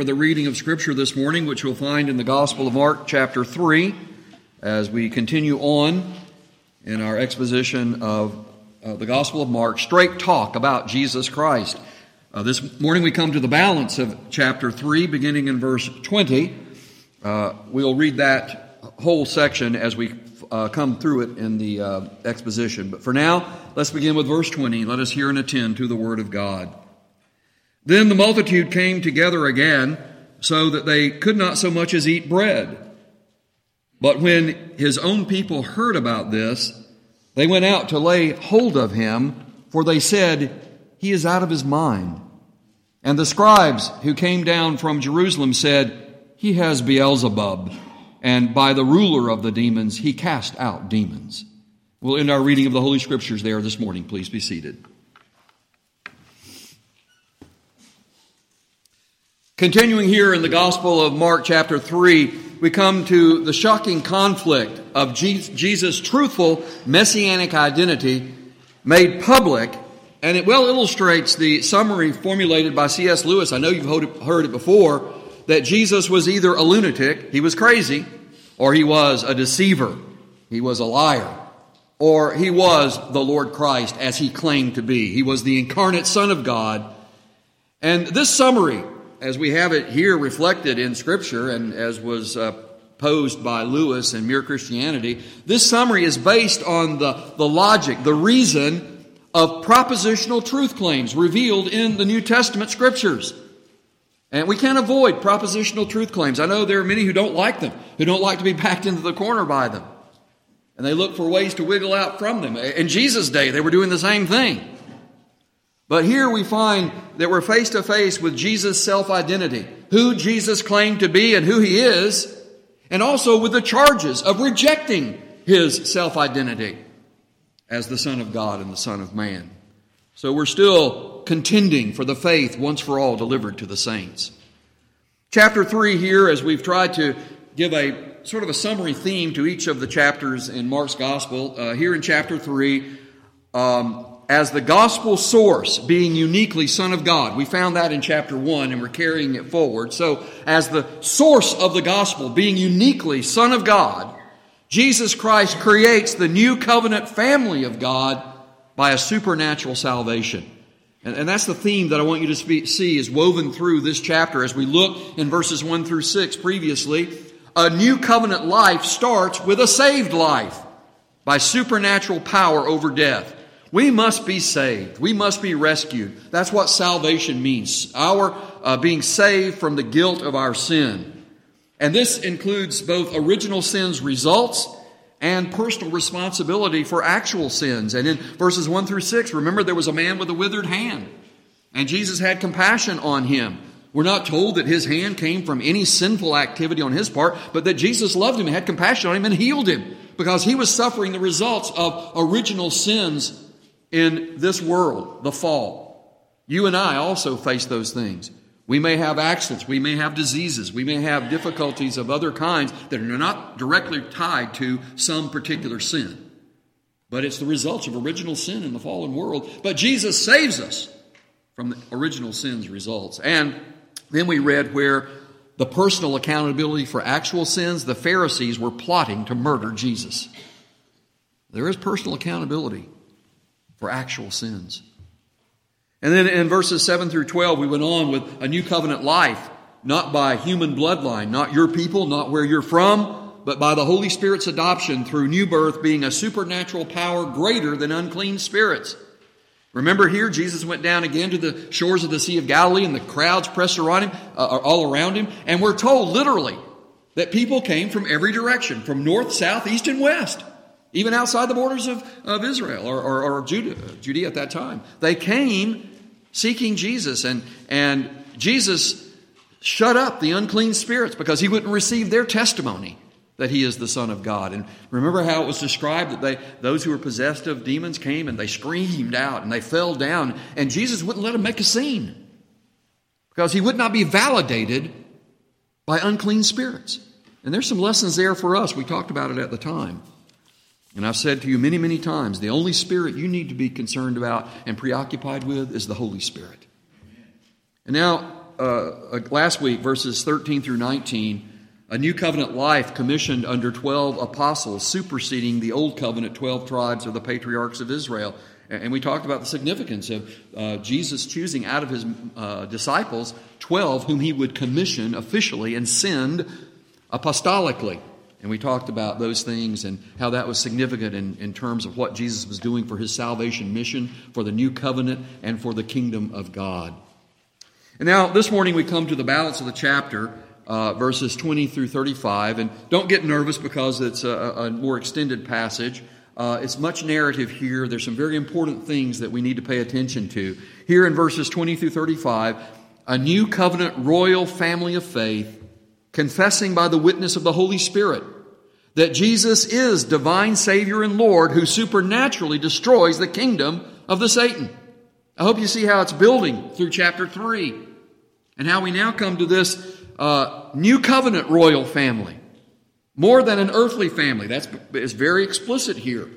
for the reading of Scripture this morning, which we'll find in the Gospel of Mark, chapter 3, as we continue on in our exposition of uh, the Gospel of Mark, straight talk about Jesus Christ. Uh, this morning we come to the balance of chapter 3, beginning in verse 20. Uh, we'll read that whole section as we uh, come through it in the uh, exposition. But for now, let's begin with verse 20. Let us hear and attend to the Word of God. Then the multitude came together again, so that they could not so much as eat bread. But when his own people heard about this, they went out to lay hold of him, for they said, He is out of his mind. And the scribes who came down from Jerusalem said, He has Beelzebub, and by the ruler of the demons he cast out demons. We'll end our reading of the Holy Scriptures there this morning. Please be seated. Continuing here in the Gospel of Mark, chapter 3, we come to the shocking conflict of Jesus' truthful messianic identity made public, and it well illustrates the summary formulated by C.S. Lewis. I know you've heard it before that Jesus was either a lunatic, he was crazy, or he was a deceiver, he was a liar, or he was the Lord Christ as he claimed to be. He was the incarnate Son of God. And this summary as we have it here reflected in Scripture and as was uh, posed by Lewis in Mere Christianity, this summary is based on the, the logic, the reason of propositional truth claims revealed in the New Testament Scriptures. And we can't avoid propositional truth claims. I know there are many who don't like them, who don't like to be backed into the corner by them. And they look for ways to wiggle out from them. In Jesus' day, they were doing the same thing. But here we find that we're face to face with Jesus' self identity, who Jesus claimed to be and who he is, and also with the charges of rejecting his self identity as the Son of God and the Son of Man. So we're still contending for the faith once for all delivered to the saints. Chapter 3 here, as we've tried to give a sort of a summary theme to each of the chapters in Mark's Gospel, uh, here in chapter 3, um, as the gospel source, being uniquely Son of God. We found that in chapter 1 and we're carrying it forward. So, as the source of the gospel, being uniquely Son of God, Jesus Christ creates the new covenant family of God by a supernatural salvation. And, and that's the theme that I want you to see is woven through this chapter as we look in verses 1 through 6 previously. A new covenant life starts with a saved life by supernatural power over death. We must be saved. We must be rescued. That's what salvation means. Our uh, being saved from the guilt of our sin. And this includes both original sin's results and personal responsibility for actual sins. And in verses 1 through 6, remember there was a man with a withered hand. And Jesus had compassion on him. We're not told that his hand came from any sinful activity on his part, but that Jesus loved him had compassion on him and healed him because he was suffering the results of original sins in this world, the fall. You and I also face those things. We may have accidents, we may have diseases, we may have difficulties of other kinds that are not directly tied to some particular sin. But it's the results of original sin in the fallen world. But Jesus saves us from the original sin's results. And then we read where the personal accountability for actual sins, the Pharisees were plotting to murder Jesus. There is personal accountability for actual sins. And then in verses 7 through 12, we went on with a new covenant life, not by human bloodline, not your people, not where you're from, but by the Holy Spirit's adoption through new birth being a supernatural power greater than unclean spirits. Remember here, Jesus went down again to the shores of the Sea of Galilee and the crowds pressed around him, uh, all around him. And we're told literally that people came from every direction, from north, south, east, and west even outside the borders of, of Israel or, or, or Judah, Judea at that time. They came seeking Jesus, and, and Jesus shut up the unclean spirits because he wouldn't receive their testimony that he is the Son of God. And remember how it was described that they, those who were possessed of demons came and they screamed out and they fell down, and Jesus wouldn't let them make a scene because he would not be validated by unclean spirits. And there's some lessons there for us. We talked about it at the time. And I've said to you many, many times the only spirit you need to be concerned about and preoccupied with is the Holy Spirit. And now, uh, uh, last week, verses 13 through 19, a new covenant life commissioned under 12 apostles, superseding the old covenant 12 tribes of the patriarchs of Israel. And we talked about the significance of uh, Jesus choosing out of his uh, disciples 12 whom he would commission officially and send apostolically. And we talked about those things and how that was significant in, in terms of what Jesus was doing for his salvation mission, for the new covenant, and for the kingdom of God. And now, this morning, we come to the balance of the chapter, uh, verses 20 through 35. And don't get nervous because it's a, a more extended passage. Uh, it's much narrative here. There's some very important things that we need to pay attention to. Here in verses 20 through 35, a new covenant royal family of faith confessing by the witness of the Holy Spirit that Jesus is divine Savior and Lord who supernaturally destroys the kingdom of the Satan. I hope you see how it's building through chapter 3 and how we now come to this uh, new covenant royal family. More than an earthly family. That's is very explicit here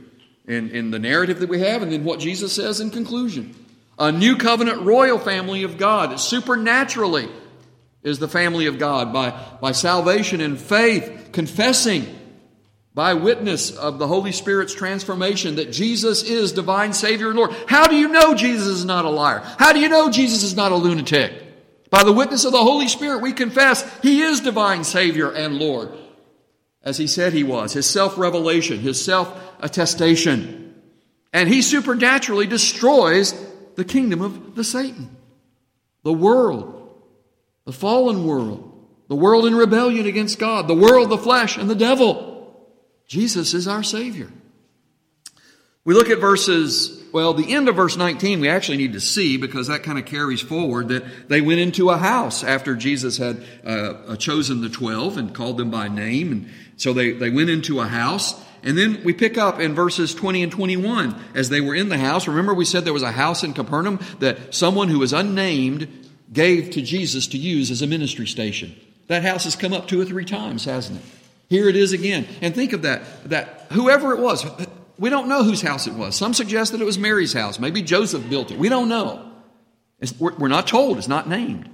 in, in the narrative that we have and then what Jesus says in conclusion. A new covenant royal family of God that supernaturally is the family of God by, by salvation and faith, confessing by witness of the Holy Spirit's transformation that Jesus is divine Savior and Lord. How do you know Jesus is not a liar? How do you know Jesus is not a lunatic? By the witness of the Holy Spirit, we confess He is divine Savior and Lord, as He said He was, His self revelation, His self attestation. And He supernaturally destroys the kingdom of the Satan, the world, the fallen world, the world in rebellion against God, the world, the flesh, and the devil. Jesus is our Savior. We look at verses, well, the end of verse 19 we actually need to see because that kind of carries forward that they went into a house after Jesus had uh, chosen the 12 and called them by name. And so they, they went into a house. And then we pick up in verses 20 and 21 as they were in the house. Remember, we said there was a house in Capernaum that someone who was unnamed gave to Jesus to use as a ministry station. That house has come up two or three times, hasn't it? Here it is again. And think of that, that whoever it was, we don't know whose house it was. Some suggest that it was Mary's house. Maybe Joseph built it. We don't know. We're, we're not told. It's not named.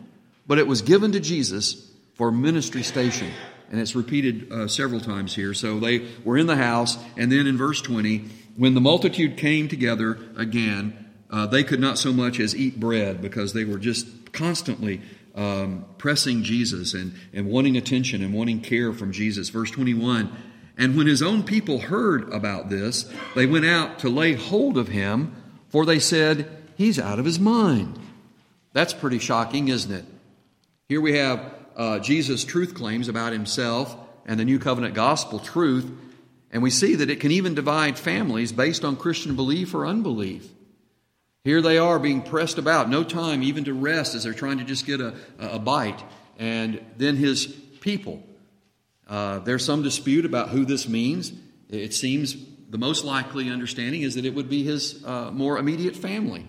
But it was given to Jesus for ministry station. And it's repeated uh, several times here. So they were in the house. And then in verse 20, when the multitude came together again, uh, they could not so much as eat bread because they were just constantly um, pressing Jesus and, and wanting attention and wanting care from Jesus. Verse 21 And when his own people heard about this, they went out to lay hold of him, for they said, He's out of his mind. That's pretty shocking, isn't it? Here we have uh, Jesus' truth claims about himself and the New Covenant gospel truth, and we see that it can even divide families based on Christian belief or unbelief. Here they are being pressed about, no time even to rest as they're trying to just get a, a bite. And then his people. Uh, there's some dispute about who this means. It seems the most likely understanding is that it would be his uh, more immediate family.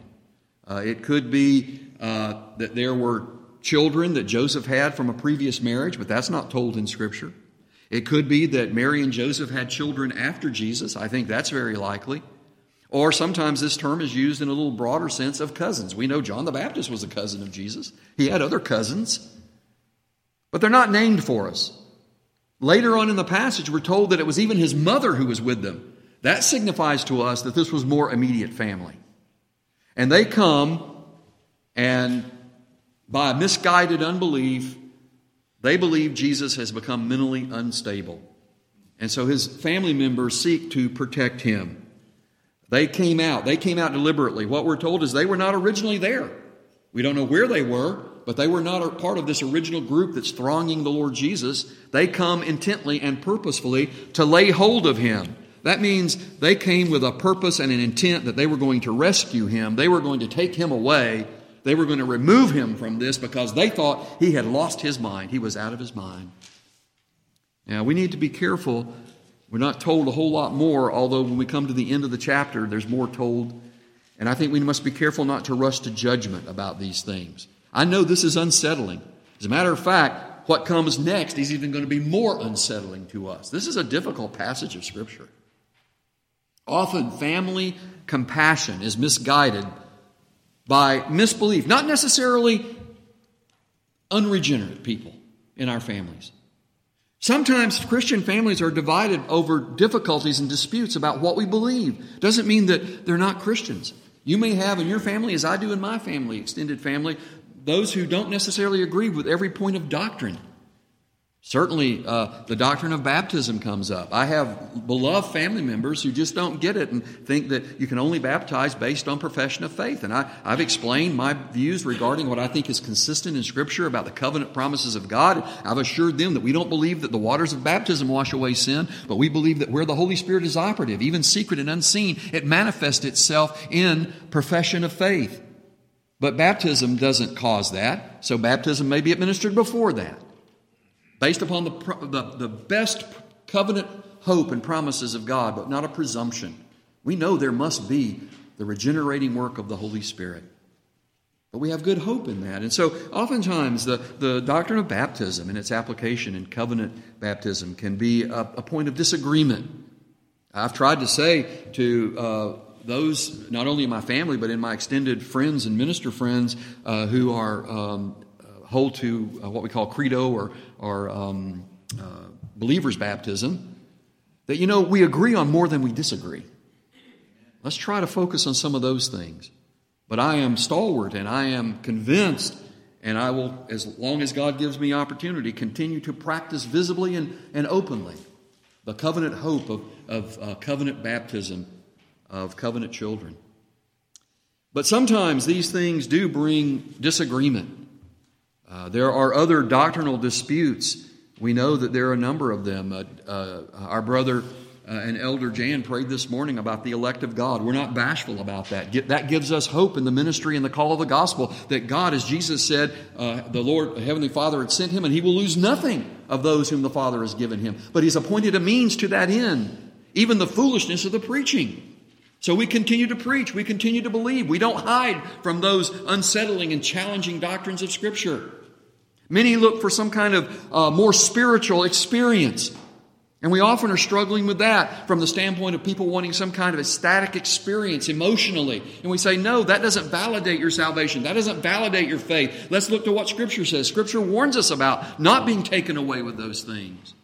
Uh, it could be uh, that there were children that Joseph had from a previous marriage, but that's not told in Scripture. It could be that Mary and Joseph had children after Jesus. I think that's very likely. Or sometimes this term is used in a little broader sense of cousins. We know John the Baptist was a cousin of Jesus, he had other cousins, but they're not named for us. Later on in the passage, we're told that it was even his mother who was with them. That signifies to us that this was more immediate family. And they come, and by misguided unbelief, they believe Jesus has become mentally unstable. And so his family members seek to protect him. They came out. They came out deliberately. What we're told is they were not originally there. We don't know where they were, but they were not a part of this original group that's thronging the Lord Jesus. They come intently and purposefully to lay hold of him. That means they came with a purpose and an intent that they were going to rescue him. They were going to take him away. They were going to remove him from this because they thought he had lost his mind. He was out of his mind. Now, we need to be careful we're not told a whole lot more, although when we come to the end of the chapter, there's more told. And I think we must be careful not to rush to judgment about these things. I know this is unsettling. As a matter of fact, what comes next is even going to be more unsettling to us. This is a difficult passage of Scripture. Often, family compassion is misguided by misbelief, not necessarily unregenerate people in our families. Sometimes Christian families are divided over difficulties and disputes about what we believe. Doesn't mean that they're not Christians. You may have in your family, as I do in my family, extended family, those who don't necessarily agree with every point of doctrine. Certainly, uh, the doctrine of baptism comes up. I have beloved family members who just don't get it and think that you can only baptize based on profession of faith. And I, I've explained my views regarding what I think is consistent in Scripture about the covenant promises of God. I've assured them that we don't believe that the waters of baptism wash away sin, but we believe that where the Holy Spirit is operative, even secret and unseen, it manifests itself in profession of faith. But baptism doesn't cause that, so baptism may be administered before that based upon the, the, the best covenant hope and promises of God, but not a presumption. We know there must be the regenerating work of the Holy Spirit. But we have good hope in that. And so, oftentimes, the, the doctrine of baptism and its application in covenant baptism can be a, a point of disagreement. I've tried to say to uh, those, not only in my family, but in my extended friends and minister friends uh, who are um, hold to uh, what we call credo or, or um, uh, believer's baptism, that, you know, we agree on more than we disagree. Let's try to focus on some of those things. But I am stalwart and I am convinced, and I will, as long as God gives me opportunity, continue to practice visibly and, and openly the covenant hope of, of uh, covenant baptism of covenant children. But sometimes these things do bring disagreement. Uh, there are other doctrinal disputes. We know that there are a number of them. Uh, uh, our brother uh, and Elder Jan prayed this morning about the elect of God. We're not bashful about that. Get, that gives us hope in the ministry and the call of the gospel that God, as Jesus said, uh, the Lord, the Heavenly Father had sent him, and he will lose nothing of those whom the Father has given him. But he's appointed a means to that end, even the foolishness of the preaching. So we continue to preach, we continue to believe. We don't hide from those unsettling and challenging doctrines of Scripture. Many look for some kind of uh, more spiritual experience. And we often are struggling with that from the standpoint of people wanting some kind of ecstatic experience emotionally. And we say, no, that doesn't validate your salvation. That doesn't validate your faith. Let's look to what Scripture says. Scripture warns us about not being taken away with those things.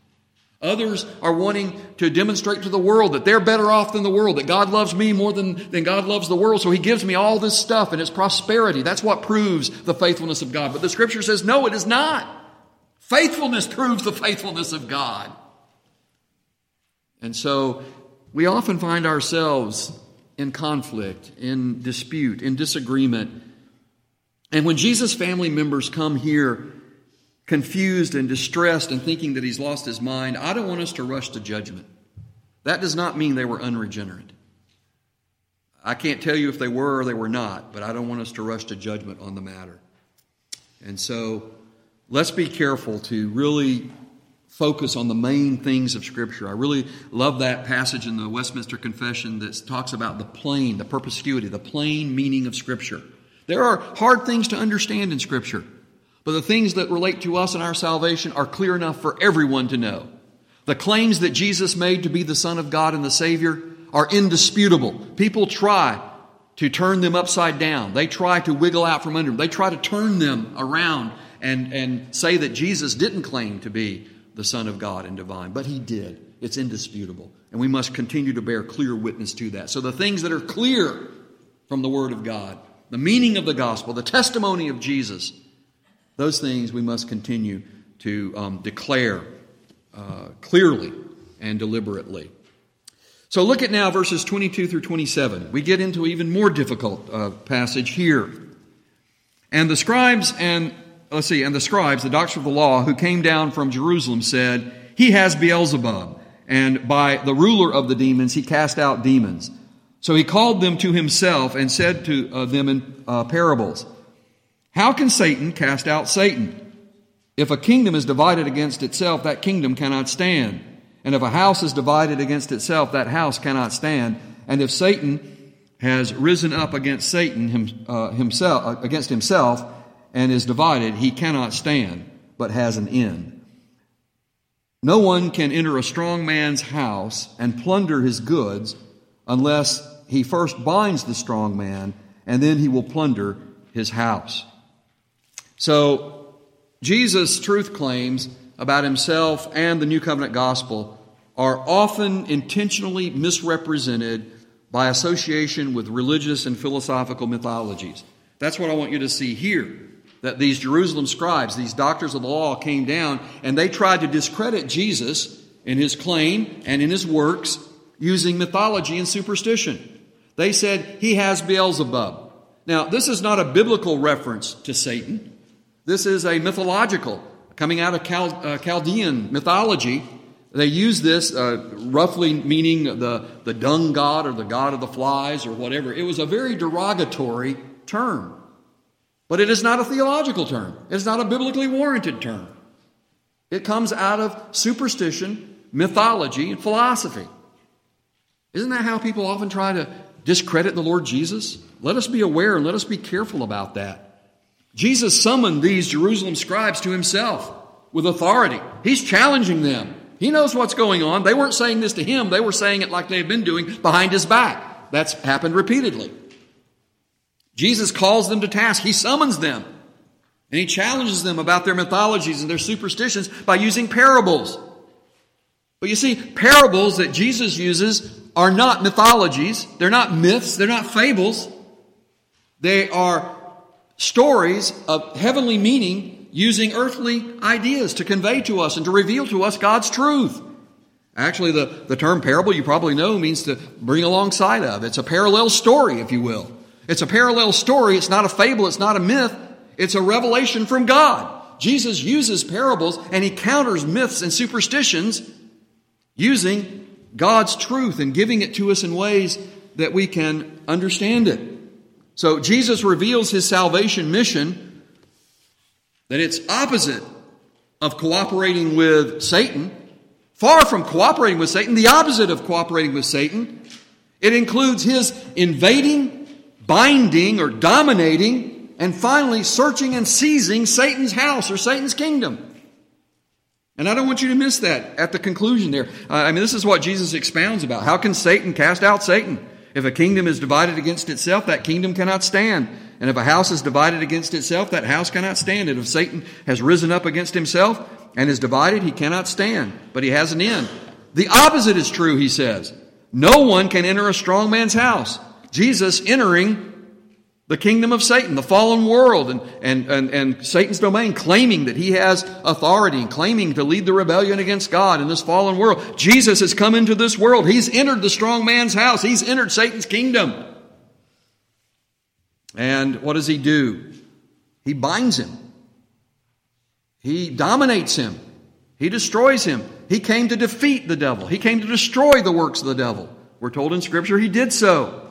Others are wanting to demonstrate to the world that they're better off than the world, that God loves me more than, than God loves the world, so He gives me all this stuff and it's prosperity. That's what proves the faithfulness of God. But the Scripture says, no, it is not. Faithfulness proves the faithfulness of God. And so we often find ourselves in conflict, in dispute, in disagreement. And when Jesus' family members come here confused and distressed and thinking that he's lost his mind, I don't want us to rush to judgment. That does not mean they were unregenerate. I can't tell you if they were or they were not, but I don't want us to rush to judgment on the matter. And so let's be careful to really focus on the main things of Scripture. I really love that passage in the Westminster Confession that talks about the plain, the perspicuity, the plain meaning of Scripture. There are hard things to understand in Scripture. But the things that relate to us and our salvation are clear enough for everyone to know. The claims that Jesus made to be the Son of God and the Savior are indisputable. People try to turn them upside down. They try to wiggle out from under them. They try to turn them around and, and say that Jesus didn't claim to be the Son of God and divine, but he did. It's indisputable. And we must continue to bear clear witness to that. So the things that are clear from the Word of God, the meaning of the gospel, the testimony of Jesus, those things we must continue to um, declare uh, clearly and deliberately. So look at now verses 22 through 27. We get into even more difficult uh, passage here. And the scribes and let's see, and the scribes, the doctors of the law, who came down from Jerusalem, said, "He has Beelzebub, and by the ruler of the demons he cast out demons." So he called them to himself and said to uh, them in uh, parables. How can Satan cast out Satan? If a kingdom is divided against itself, that kingdom cannot stand. And if a house is divided against itself, that house cannot stand. And if Satan has risen up against Satan uh, himself, uh, against himself, and is divided, he cannot stand, but has an end. No one can enter a strong man's house and plunder his goods unless he first binds the strong man, and then he will plunder his house. So Jesus' truth claims about himself and the New Covenant gospel are often intentionally misrepresented by association with religious and philosophical mythologies. That's what I want you to see here. That these Jerusalem scribes, these doctors of the law, came down and they tried to discredit Jesus in his claim and in his works using mythology and superstition. They said he has Beelzebub. Now, this is not a biblical reference to Satan. This is a mythological, coming out of uh, Chaldean mythology. They use this uh, roughly meaning the, the dung god or the god of the flies or whatever. It was a very derogatory term. But it is not a theological term, it's not a biblically warranted term. It comes out of superstition, mythology, and philosophy. Isn't that how people often try to discredit the Lord Jesus? Let us be aware and let us be careful about that. Jesus summoned these Jerusalem scribes to himself with authority. He's challenging them. He knows what's going on. They weren't saying this to him, they were saying it like they've been doing behind his back. That's happened repeatedly. Jesus calls them to task, he summons them. And he challenges them about their mythologies and their superstitions by using parables. But you see, parables that Jesus uses are not mythologies, they're not myths, they're not fables. They are stories of heavenly meaning using earthly ideas to convey to us and to reveal to us God's truth. Actually, the, the term parable, you probably know, means to bring alongside of. It's a parallel story, if you will. It's a parallel story. It's not a fable. It's not a myth. It's a revelation from God. Jesus uses parables and he counters myths and superstitions using God's truth and giving it to us in ways that we can understand it. So Jesus reveals his salvation mission that it's opposite of cooperating with Satan, far from cooperating with Satan, the opposite of cooperating with Satan. It includes his invading, binding, or dominating, and finally searching and seizing Satan's house or Satan's kingdom. And I don't want you to miss that at the conclusion there. I mean, this is what Jesus expounds about. How can Satan cast out Satan? If a kingdom is divided against itself, that kingdom cannot stand. And if a house is divided against itself, that house cannot stand. And if Satan has risen up against himself and is divided, he cannot stand, but he has an end. The opposite is true, he says. No one can enter a strong man's house. Jesus entering the kingdom of Satan, the fallen world, and, and, and, and, Satan's domain, claiming that he has authority and claiming to lead the rebellion against God in this fallen world. Jesus has come into this world. He's entered the strong man's house. He's entered Satan's kingdom. And what does he do? He binds him. He dominates him. He destroys him. He came to defeat the devil. He came to destroy the works of the devil. We're told in Scripture he did so.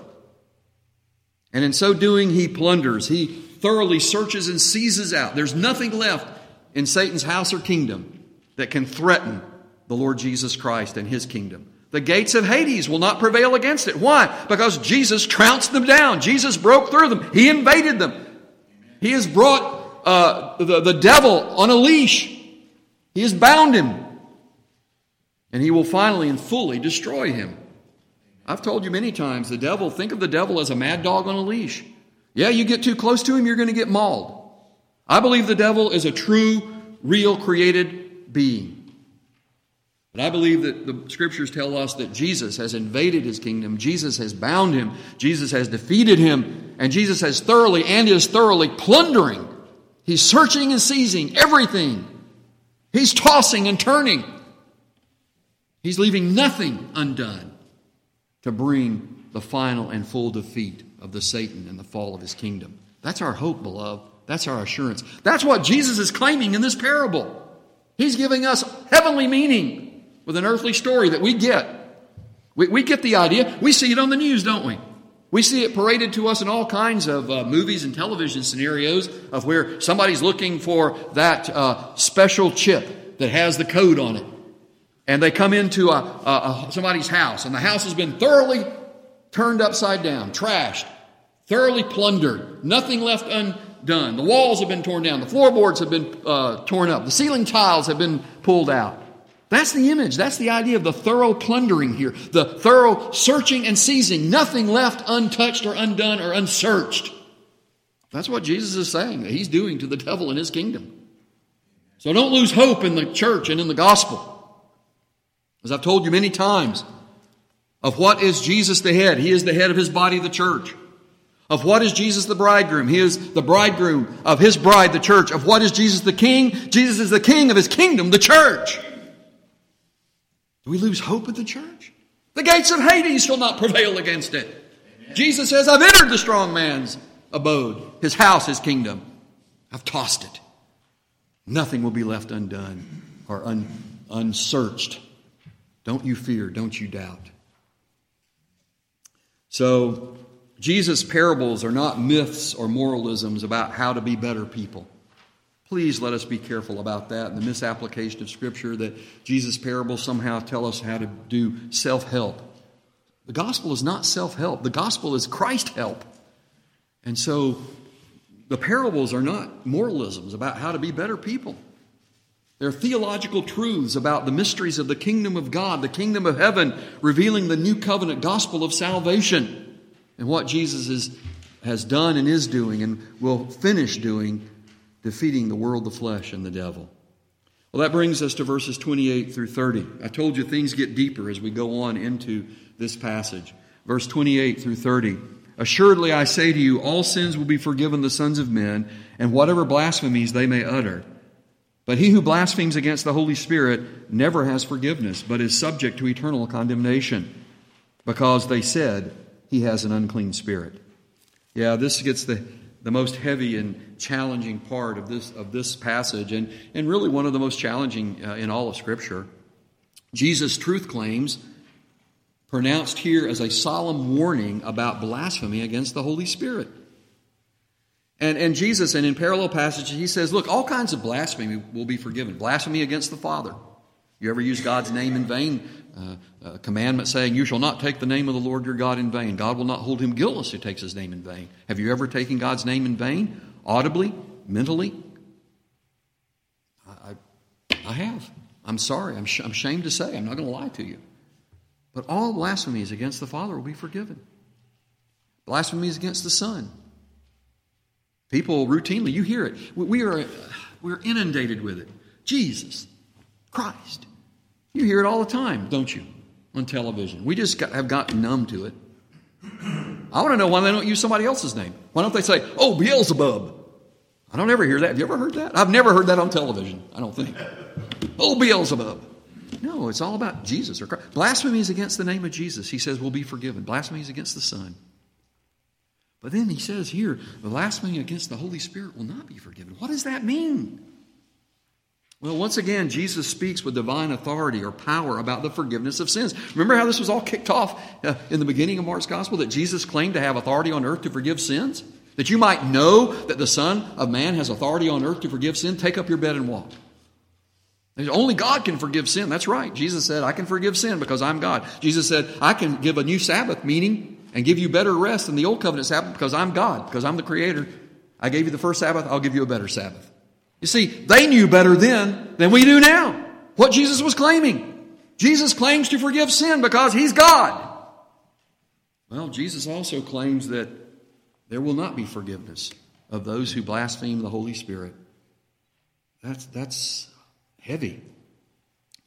And in so doing, he plunders. He thoroughly searches and seizes out. There's nothing left in Satan's house or kingdom that can threaten the Lord Jesus Christ and his kingdom. The gates of Hades will not prevail against it. Why? Because Jesus trounced them down. Jesus broke through them. He invaded them. He has brought uh, the, the devil on a leash. He has bound him. And he will finally and fully destroy him. I've told you many times the devil, think of the devil as a mad dog on a leash. Yeah, you get too close to him, you're going to get mauled. I believe the devil is a true, real, created being. But I believe that the scriptures tell us that Jesus has invaded his kingdom, Jesus has bound him, Jesus has defeated him, and Jesus has thoroughly and is thoroughly plundering. He's searching and seizing everything. He's tossing and turning. He's leaving nothing undone to bring the final and full defeat of the Satan and the fall of his kingdom. That's our hope, beloved. That's our assurance. That's what Jesus is claiming in this parable. He's giving us heavenly meaning with an earthly story that we get. We, we get the idea. We see it on the news, don't we? We see it paraded to us in all kinds of uh, movies and television scenarios of where somebody's looking for that uh, special chip that has the code on it and they come into a, a, a, somebody's house, and the house has been thoroughly turned upside down, trashed, thoroughly plundered, nothing left undone. The walls have been torn down, the floorboards have been uh, torn up, the ceiling tiles have been pulled out. That's the image. That's the idea of the thorough plundering here, the thorough searching and seizing, nothing left untouched or undone or unsearched. That's what Jesus is saying that he's doing to the devil in his kingdom. So don't lose hope in the church and in the gospel. As I've told you many times, of what is Jesus the head? He is the head of his body, the church. Of what is Jesus the bridegroom? He is the bridegroom of his bride, the church. Of what is Jesus the king? Jesus is the king of his kingdom, the church. Do we lose hope in the church? The gates of Hades shall not prevail against it. Amen. Jesus says, I've entered the strong man's abode, his house, his kingdom. I've tossed it. Nothing will be left undone or un, unsearched. Don't you fear, don't you doubt. So, Jesus' parables are not myths or moralisms about how to be better people. Please let us be careful about that and the misapplication of Scripture that Jesus' parables somehow tell us how to do self help. The gospel is not self help, the gospel is Christ help. And so the parables are not moralisms about how to be better people. They're theological truths about the mysteries of the kingdom of God, the kingdom of heaven, revealing the new covenant gospel of salvation and what Jesus is, has done and is doing and will finish doing defeating the world, the flesh, and the devil. Well, that brings us to verses 28 through 30. I told you things get deeper as we go on into this passage. Verse 28 through 30. Assuredly, I say to you, all sins will be forgiven the sons of men, and whatever blasphemies they may utter. But he who blasphemes against the Holy Spirit never has forgiveness, but is subject to eternal condemnation, because they said he has an unclean spirit. Yeah, this gets the the most heavy and challenging part of this, of this passage, and, and really one of the most challenging uh, in all of Scripture. Jesus' truth claims, pronounced here as a solemn warning about blasphemy against the Holy Spirit. And, and Jesus, and in parallel passages, he says, look, all kinds of blasphemy will be forgiven. Blasphemy against the Father. You ever use God's name in vain? Uh, a commandment saying, You shall not take the name of the Lord your God in vain. God will not hold him guiltless who takes his name in vain. Have you ever taken God's name in vain? Audibly? Mentally? I, I, I have. I'm sorry. I'm, sh- I'm ashamed to say. I'm not going to lie to you. But all blasphemies against the Father will be forgiven. Blasphemies against the Son. People routinely, you hear it. We are, we're inundated with it. Jesus, Christ. You hear it all the time, don't you, on television? We just got, have gotten numb to it. I want to know why they don't use somebody else's name. Why don't they say, oh, Beelzebub? I don't ever hear that. Have you ever heard that? I've never heard that on television, I don't think. Oh, Beelzebub. No, it's all about Jesus or Christ. Blasphemies against the name of Jesus, he says, will be forgiven. Blasphemies against the Son. But then he says here, the blasphemy against the Holy Spirit will not be forgiven. What does that mean? Well, once again, Jesus speaks with divine authority or power about the forgiveness of sins. Remember how this was all kicked off uh, in the beginning of Mark's gospel that Jesus claimed to have authority on earth to forgive sins? That you might know that the Son of Man has authority on earth to forgive sin? Take up your bed and walk. Only God can forgive sin. That's right. Jesus said, I can forgive sin because I'm God. Jesus said, I can give a new Sabbath meaning and give you better rest than the old covenant Sabbath because I'm God, because I'm the Creator. I gave you the first Sabbath, I'll give you a better Sabbath. You see, they knew better then than we do now what Jesus was claiming. Jesus claims to forgive sin because he's God. Well, Jesus also claims that there will not be forgiveness of those who blaspheme the Holy Spirit. That's, that's heavy.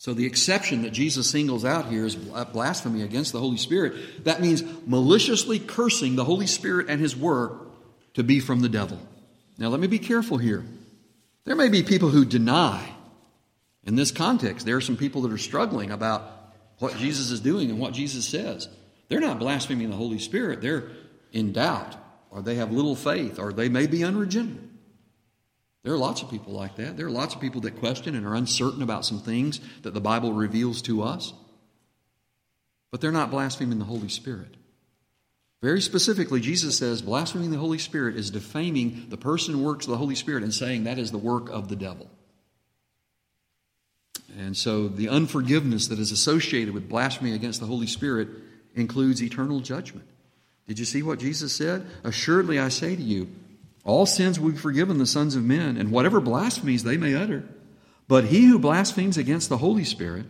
So, the exception that Jesus singles out here is blasphemy against the Holy Spirit. That means maliciously cursing the Holy Spirit and His work to be from the devil. Now, let me be careful here. There may be people who deny. In this context, there are some people that are struggling about what Jesus is doing and what Jesus says. They're not blaspheming the Holy Spirit, they're in doubt, or they have little faith, or they may be unregenerate. There are lots of people like that. There are lots of people that question and are uncertain about some things that the Bible reveals to us. But they're not blaspheming the Holy Spirit. Very specifically, Jesus says blaspheming the Holy Spirit is defaming the person and works of the Holy Spirit and saying that is the work of the devil. And so the unforgiveness that is associated with blasphemy against the Holy Spirit includes eternal judgment. Did you see what Jesus said? Assuredly, I say to you, all sins will be forgiven the sons of men, and whatever blasphemies they may utter. But he who blasphemes against the Holy Spirit,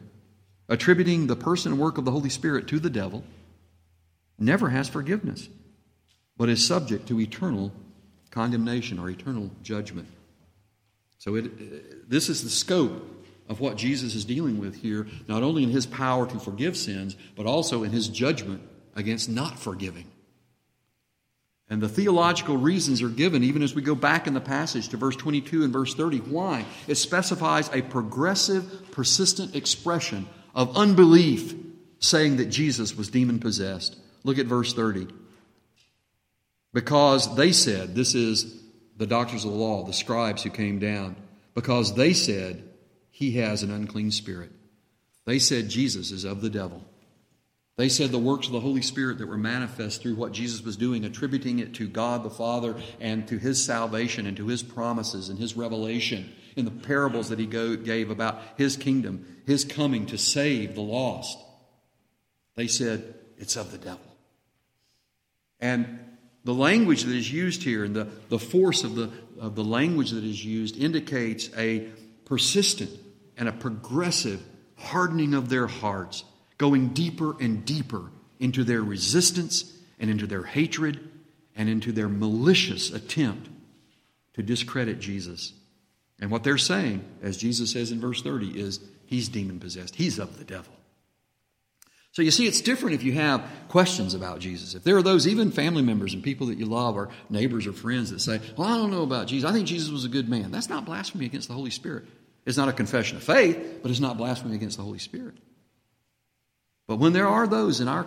attributing the person and work of the Holy Spirit to the devil, never has forgiveness, but is subject to eternal condemnation or eternal judgment. So it, this is the scope of what Jesus is dealing with here, not only in his power to forgive sins, but also in his judgment against not forgiving. And the theological reasons are given even as we go back in the passage to verse 22 and verse 30. Why? It specifies a progressive, persistent expression of unbelief, saying that Jesus was demon possessed. Look at verse 30. Because they said, this is the doctors of the law, the scribes who came down, because they said, he has an unclean spirit. They said Jesus is of the devil. They said the works of the Holy Spirit that were manifest through what Jesus was doing, attributing it to God the Father and to His salvation and to His promises and His revelation in the parables that He gave about His kingdom, His coming to save the lost. They said it's of the devil. And the language that is used here and the, the force of the, of the language that is used indicates a persistent and a progressive hardening of their hearts, going deeper and deeper into their resistance and into their hatred and into their malicious attempt to discredit Jesus. And what they're saying, as Jesus says in verse 30, is he's demon possessed. He's of the devil. So you see, it's different if you have questions about Jesus. If there are those, even family members and people that you love, or neighbors or friends that say, Well, I don't know about Jesus. I think Jesus was a good man. That's not blasphemy against the Holy Spirit. It's not a confession of faith, but it's not blasphemy against the Holy Spirit. But when there are those in our,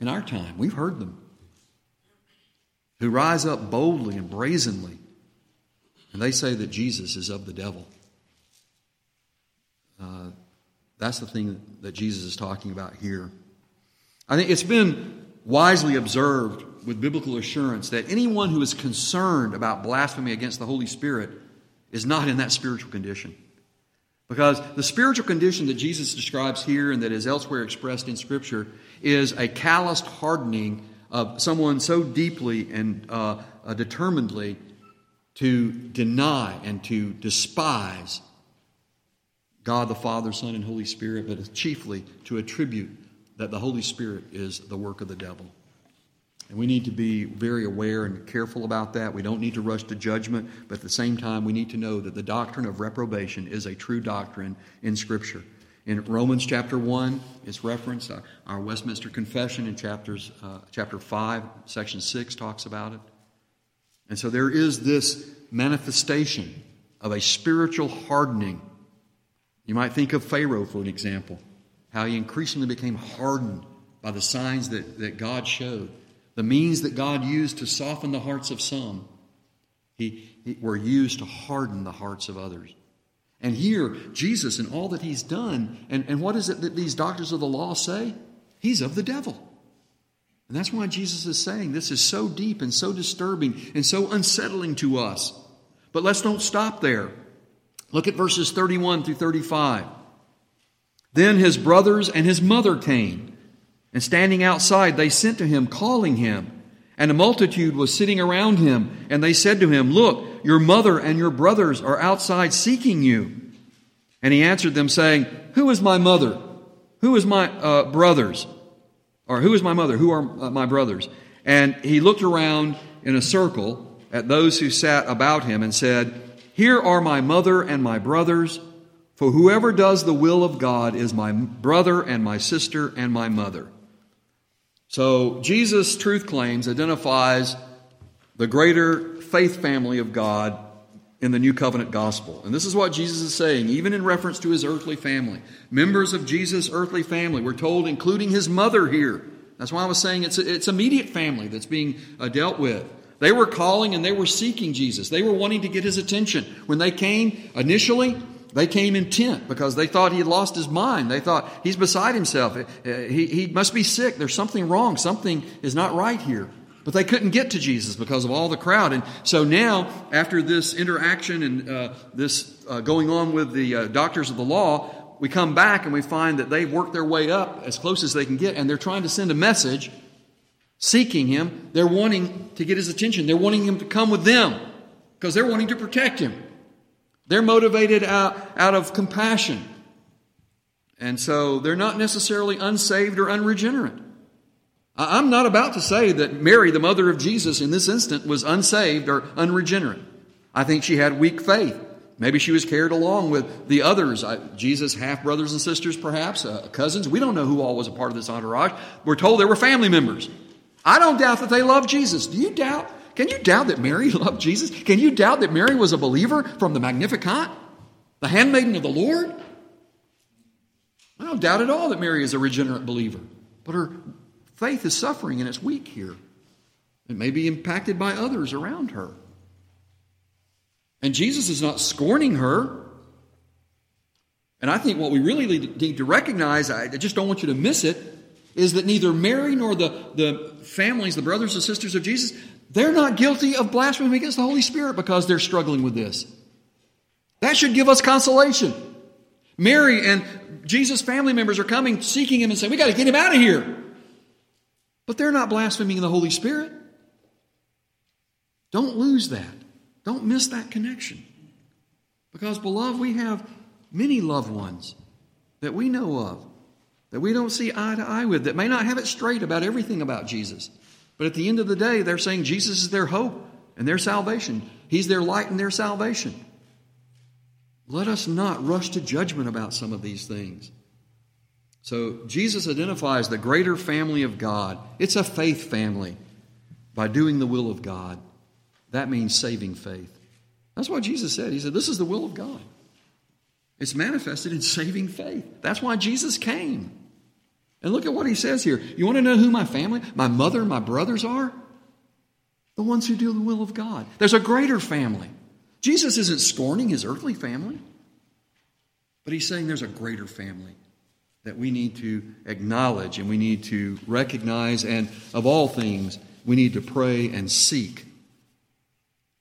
in our time, we've heard them, who rise up boldly and brazenly, and they say that Jesus is of the devil. Uh, that's the thing that Jesus is talking about here. I think it's been wisely observed with biblical assurance that anyone who is concerned about blasphemy against the Holy Spirit is not in that spiritual condition. Because the spiritual condition that Jesus describes here and that is elsewhere expressed in Scripture is a calloused hardening of someone so deeply and uh, uh, determinedly to deny and to despise God the Father, Son, and Holy Spirit, but chiefly to attribute that the Holy Spirit is the work of the devil. And we need to be very aware and careful about that. We don't need to rush to judgment, but at the same time, we need to know that the doctrine of reprobation is a true doctrine in Scripture. In Romans chapter 1, it's referenced. Our, our Westminster Confession in chapters, uh, chapter 5, section 6 talks about it. And so there is this manifestation of a spiritual hardening. You might think of Pharaoh, for an example, how he increasingly became hardened by the signs that, that God showed the means that God used to soften the hearts of some, he, he, were used to harden the hearts of others. And here, Jesus and all that he's done, and, and what is it that these doctors of the law say? He's of the devil. And that's why Jesus is saying this is so deep and so disturbing and so unsettling to us. But let's don't stop there. Look at verses 31 through 35. Then his brothers and his mother came and standing outside, they sent to him, calling him. And a multitude was sitting around him. And they said to him, Look, your mother and your brothers are outside seeking you. And he answered them, saying, Who is my mother? Who is my uh, brothers? Or who is my mother? Who are uh, my brothers? And he looked around in a circle at those who sat about him and said, Here are my mother and my brothers. For whoever does the will of God is my brother and my sister and my mother. So Jesus' truth claims identifies the greater faith family of God in the new covenant gospel. And this is what Jesus is saying, even in reference to his earthly family. Members of Jesus' earthly family, we're told, including his mother here. That's why I was saying it's, it's immediate family that's being uh, dealt with. They were calling and they were seeking Jesus. They were wanting to get his attention. When they came initially, they came intent because they thought he had lost his mind. They thought he's beside himself. He, he must be sick. There's something wrong. Something is not right here. But they couldn't get to Jesus because of all the crowd. And so now, after this interaction and uh, this uh, going on with the uh, doctors of the law, we come back and we find that they've worked their way up as close as they can get, and they're trying to send a message seeking him. They're wanting to get his attention. They're wanting him to come with them because they're wanting to protect him. They're motivated out, out of compassion. And so they're not necessarily unsaved or unregenerate. I'm not about to say that Mary, the mother of Jesus, in this instant was unsaved or unregenerate. I think she had weak faith. Maybe she was carried along with the others, uh, Jesus' half brothers and sisters, perhaps, uh, cousins. We don't know who all was a part of this entourage. We're told there were family members. I don't doubt that they loved Jesus. Do you doubt? Can you doubt that Mary loved Jesus? Can you doubt that Mary was a believer from the Magnificat, the handmaiden of the Lord? I don't doubt at all that Mary is a regenerate believer, but her faith is suffering and it's weak here. It may be impacted by others around her. And Jesus is not scorning her. And I think what we really need to recognize, I just don't want you to miss it, is that neither Mary nor the, the families, the brothers and sisters of Jesus, they're not guilty of blasphemy against the Holy Spirit because they're struggling with this. That should give us consolation. Mary and Jesus' family members are coming, seeking him, and saying, We got to get him out of here. But they're not blaspheming the Holy Spirit. Don't lose that. Don't miss that connection. Because, beloved, we have many loved ones that we know of, that we don't see eye to eye with, that may not have it straight about everything about Jesus. But at the end of the day, they're saying Jesus is their hope and their salvation. He's their light and their salvation. Let us not rush to judgment about some of these things. So, Jesus identifies the greater family of God. It's a faith family by doing the will of God. That means saving faith. That's what Jesus said. He said, This is the will of God. It's manifested in saving faith. That's why Jesus came. And look at what he says here. You want to know who my family, my mother, my brothers are? The ones who do the will of God. There's a greater family. Jesus isn't scorning his earthly family, but he's saying there's a greater family that we need to acknowledge and we need to recognize, and of all things, we need to pray and seek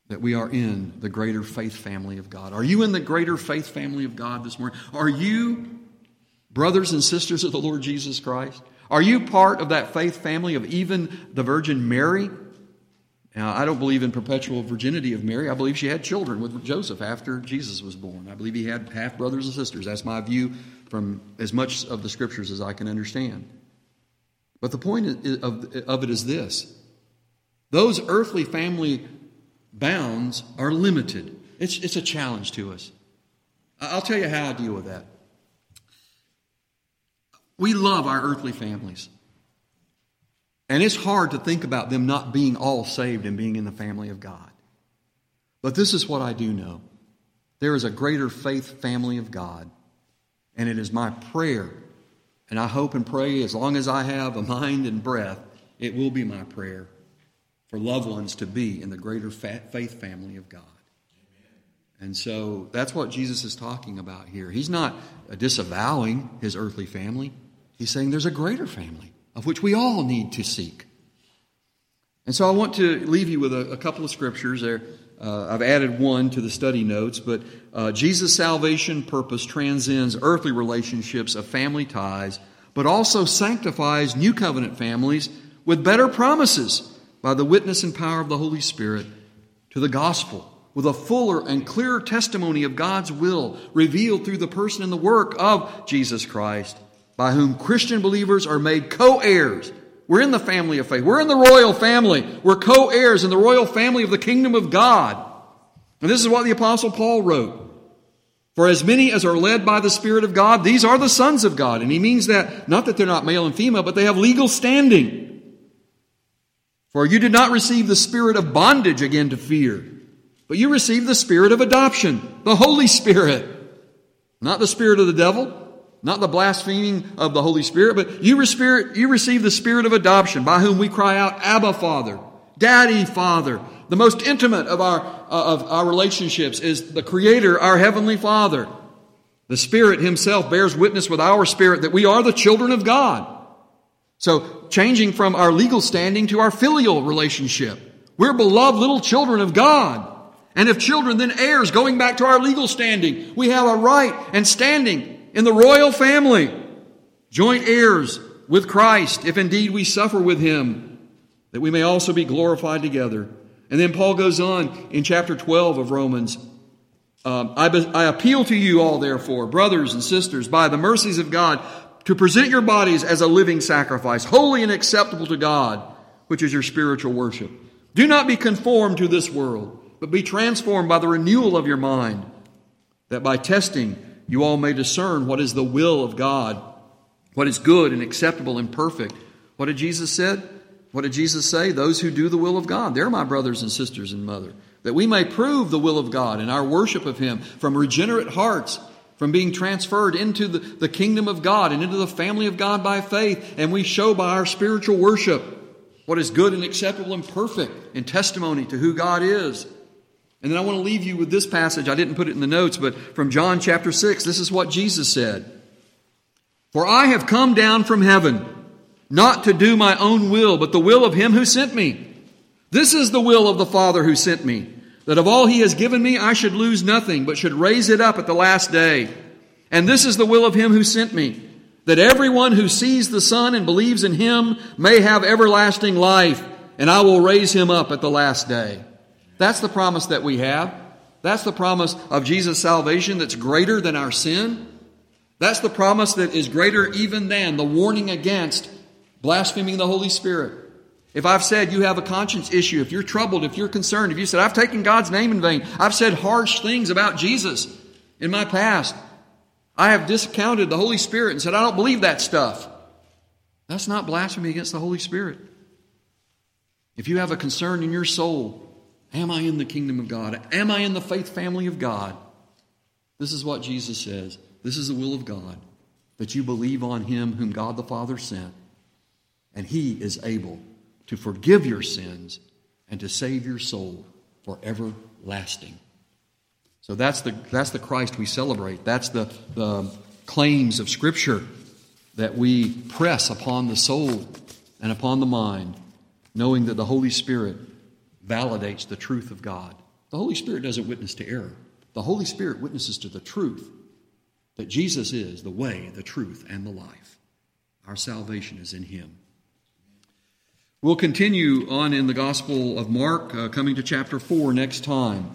that we are in the greater faith family of God. Are you in the greater faith family of God this morning? Are you brothers and sisters of the Lord Jesus Christ? Are you part of that faith family of even the Virgin Mary? Now, I don't believe in perpetual virginity of Mary. I believe she had children with Joseph after Jesus was born. I believe he had half brothers and sisters. That's my view from as much of the scriptures as I can understand. But the point of, of it is this those earthly family bounds are limited. It's, it's a challenge to us. I'll tell you how I deal with that. We love our earthly families. And it's hard to think about them not being all saved and being in the family of God. But this is what I do know there is a greater faith family of God. And it is my prayer, and I hope and pray as long as I have a mind and breath, it will be my prayer for loved ones to be in the greater faith family of God. And so that's what Jesus is talking about here. He's not disavowing his earthly family, he's saying there's a greater family of which we all need to seek. And so I want to leave you with a, a couple of scriptures there. Uh, I've added one to the study notes, but uh, Jesus' salvation purpose transcends earthly relationships of family ties, but also sanctifies new covenant families with better promises by the witness and power of the Holy Spirit to the gospel with a fuller and clearer testimony of God's will revealed through the person and the work of Jesus Christ, by whom Christian believers are made co heirs. We're in the family of faith. We're in the royal family. We're co heirs in the royal family of the kingdom of God. And this is what the Apostle Paul wrote. For as many as are led by the Spirit of God, these are the sons of God. And he means that not that they're not male and female, but they have legal standing. For you did not receive the spirit of bondage again to fear, but you received the spirit of adoption, the Holy Spirit. Not the spirit of the devil, not the blaspheming of the Holy Spirit, but you, spirit, you receive the spirit of adoption, by whom we cry out, Abba, Father, Daddy, Father. The most intimate of our, uh, of our relationships is the Creator, our Heavenly Father. The Spirit Himself bears witness with our spirit that we are the children of God. So, changing from our legal standing to our filial relationship. We're beloved little children of God. And if children, then heirs, going back to our legal standing. We have a right and standing in the royal family. Joint heirs with Christ, if indeed we suffer with him, that we may also be glorified together. And then Paul goes on in chapter 12 of Romans. Um, I, be, I appeal to you all, therefore, brothers and sisters, by the mercies of God, to present your bodies as a living sacrifice, holy and acceptable to God, which is your spiritual worship. Do not be conformed to this world, but be transformed by the renewal of your mind, that by testing you all may discern what is the will of God, what is good and acceptable and perfect. What did Jesus said? What did Jesus say? Those who do the will of God, they're my brothers and sisters and mother. That we may prove the will of God in our worship of Him from regenerate hearts, from being transferred into the, the kingdom of God and into the family of God by faith. And we show by our spiritual worship what is good and acceptable and perfect in testimony to who God is. And then I want to leave you with this passage. I didn't put it in the notes, but from John chapter 6, this is what Jesus said For I have come down from heaven, not to do my own will, but the will of him who sent me. This is the will of the Father who sent me, that of all he has given me, I should lose nothing, but should raise it up at the last day. And this is the will of him who sent me, that everyone who sees the Son and believes in him may have everlasting life, and I will raise him up at the last day. That's the promise that we have. That's the promise of Jesus' salvation that's greater than our sin. That's the promise that is greater even than the warning against blaspheming the Holy Spirit. If I've said you have a conscience issue, if you're troubled, if you're concerned, if you said, I've taken God's name in vain, I've said harsh things about Jesus in my past, I have discounted the Holy Spirit and said, I don't believe that stuff. That's not blasphemy against the Holy Spirit. If you have a concern in your soul, Am I in the kingdom of God? Am I in the faith family of God? This is what Jesus says. This is the will of God that you believe on him whom God the Father sent, and he is able to forgive your sins and to save your soul for everlasting. So that's the, that's the Christ we celebrate. That's the, the claims of Scripture that we press upon the soul and upon the mind, knowing that the Holy Spirit validates the truth of God. The Holy Spirit doesn't witness to error, the Holy Spirit witnesses to the truth that Jesus is the way, the truth, and the life. Our salvation is in Him. We'll continue on in the Gospel of Mark, uh, coming to chapter 4 next time.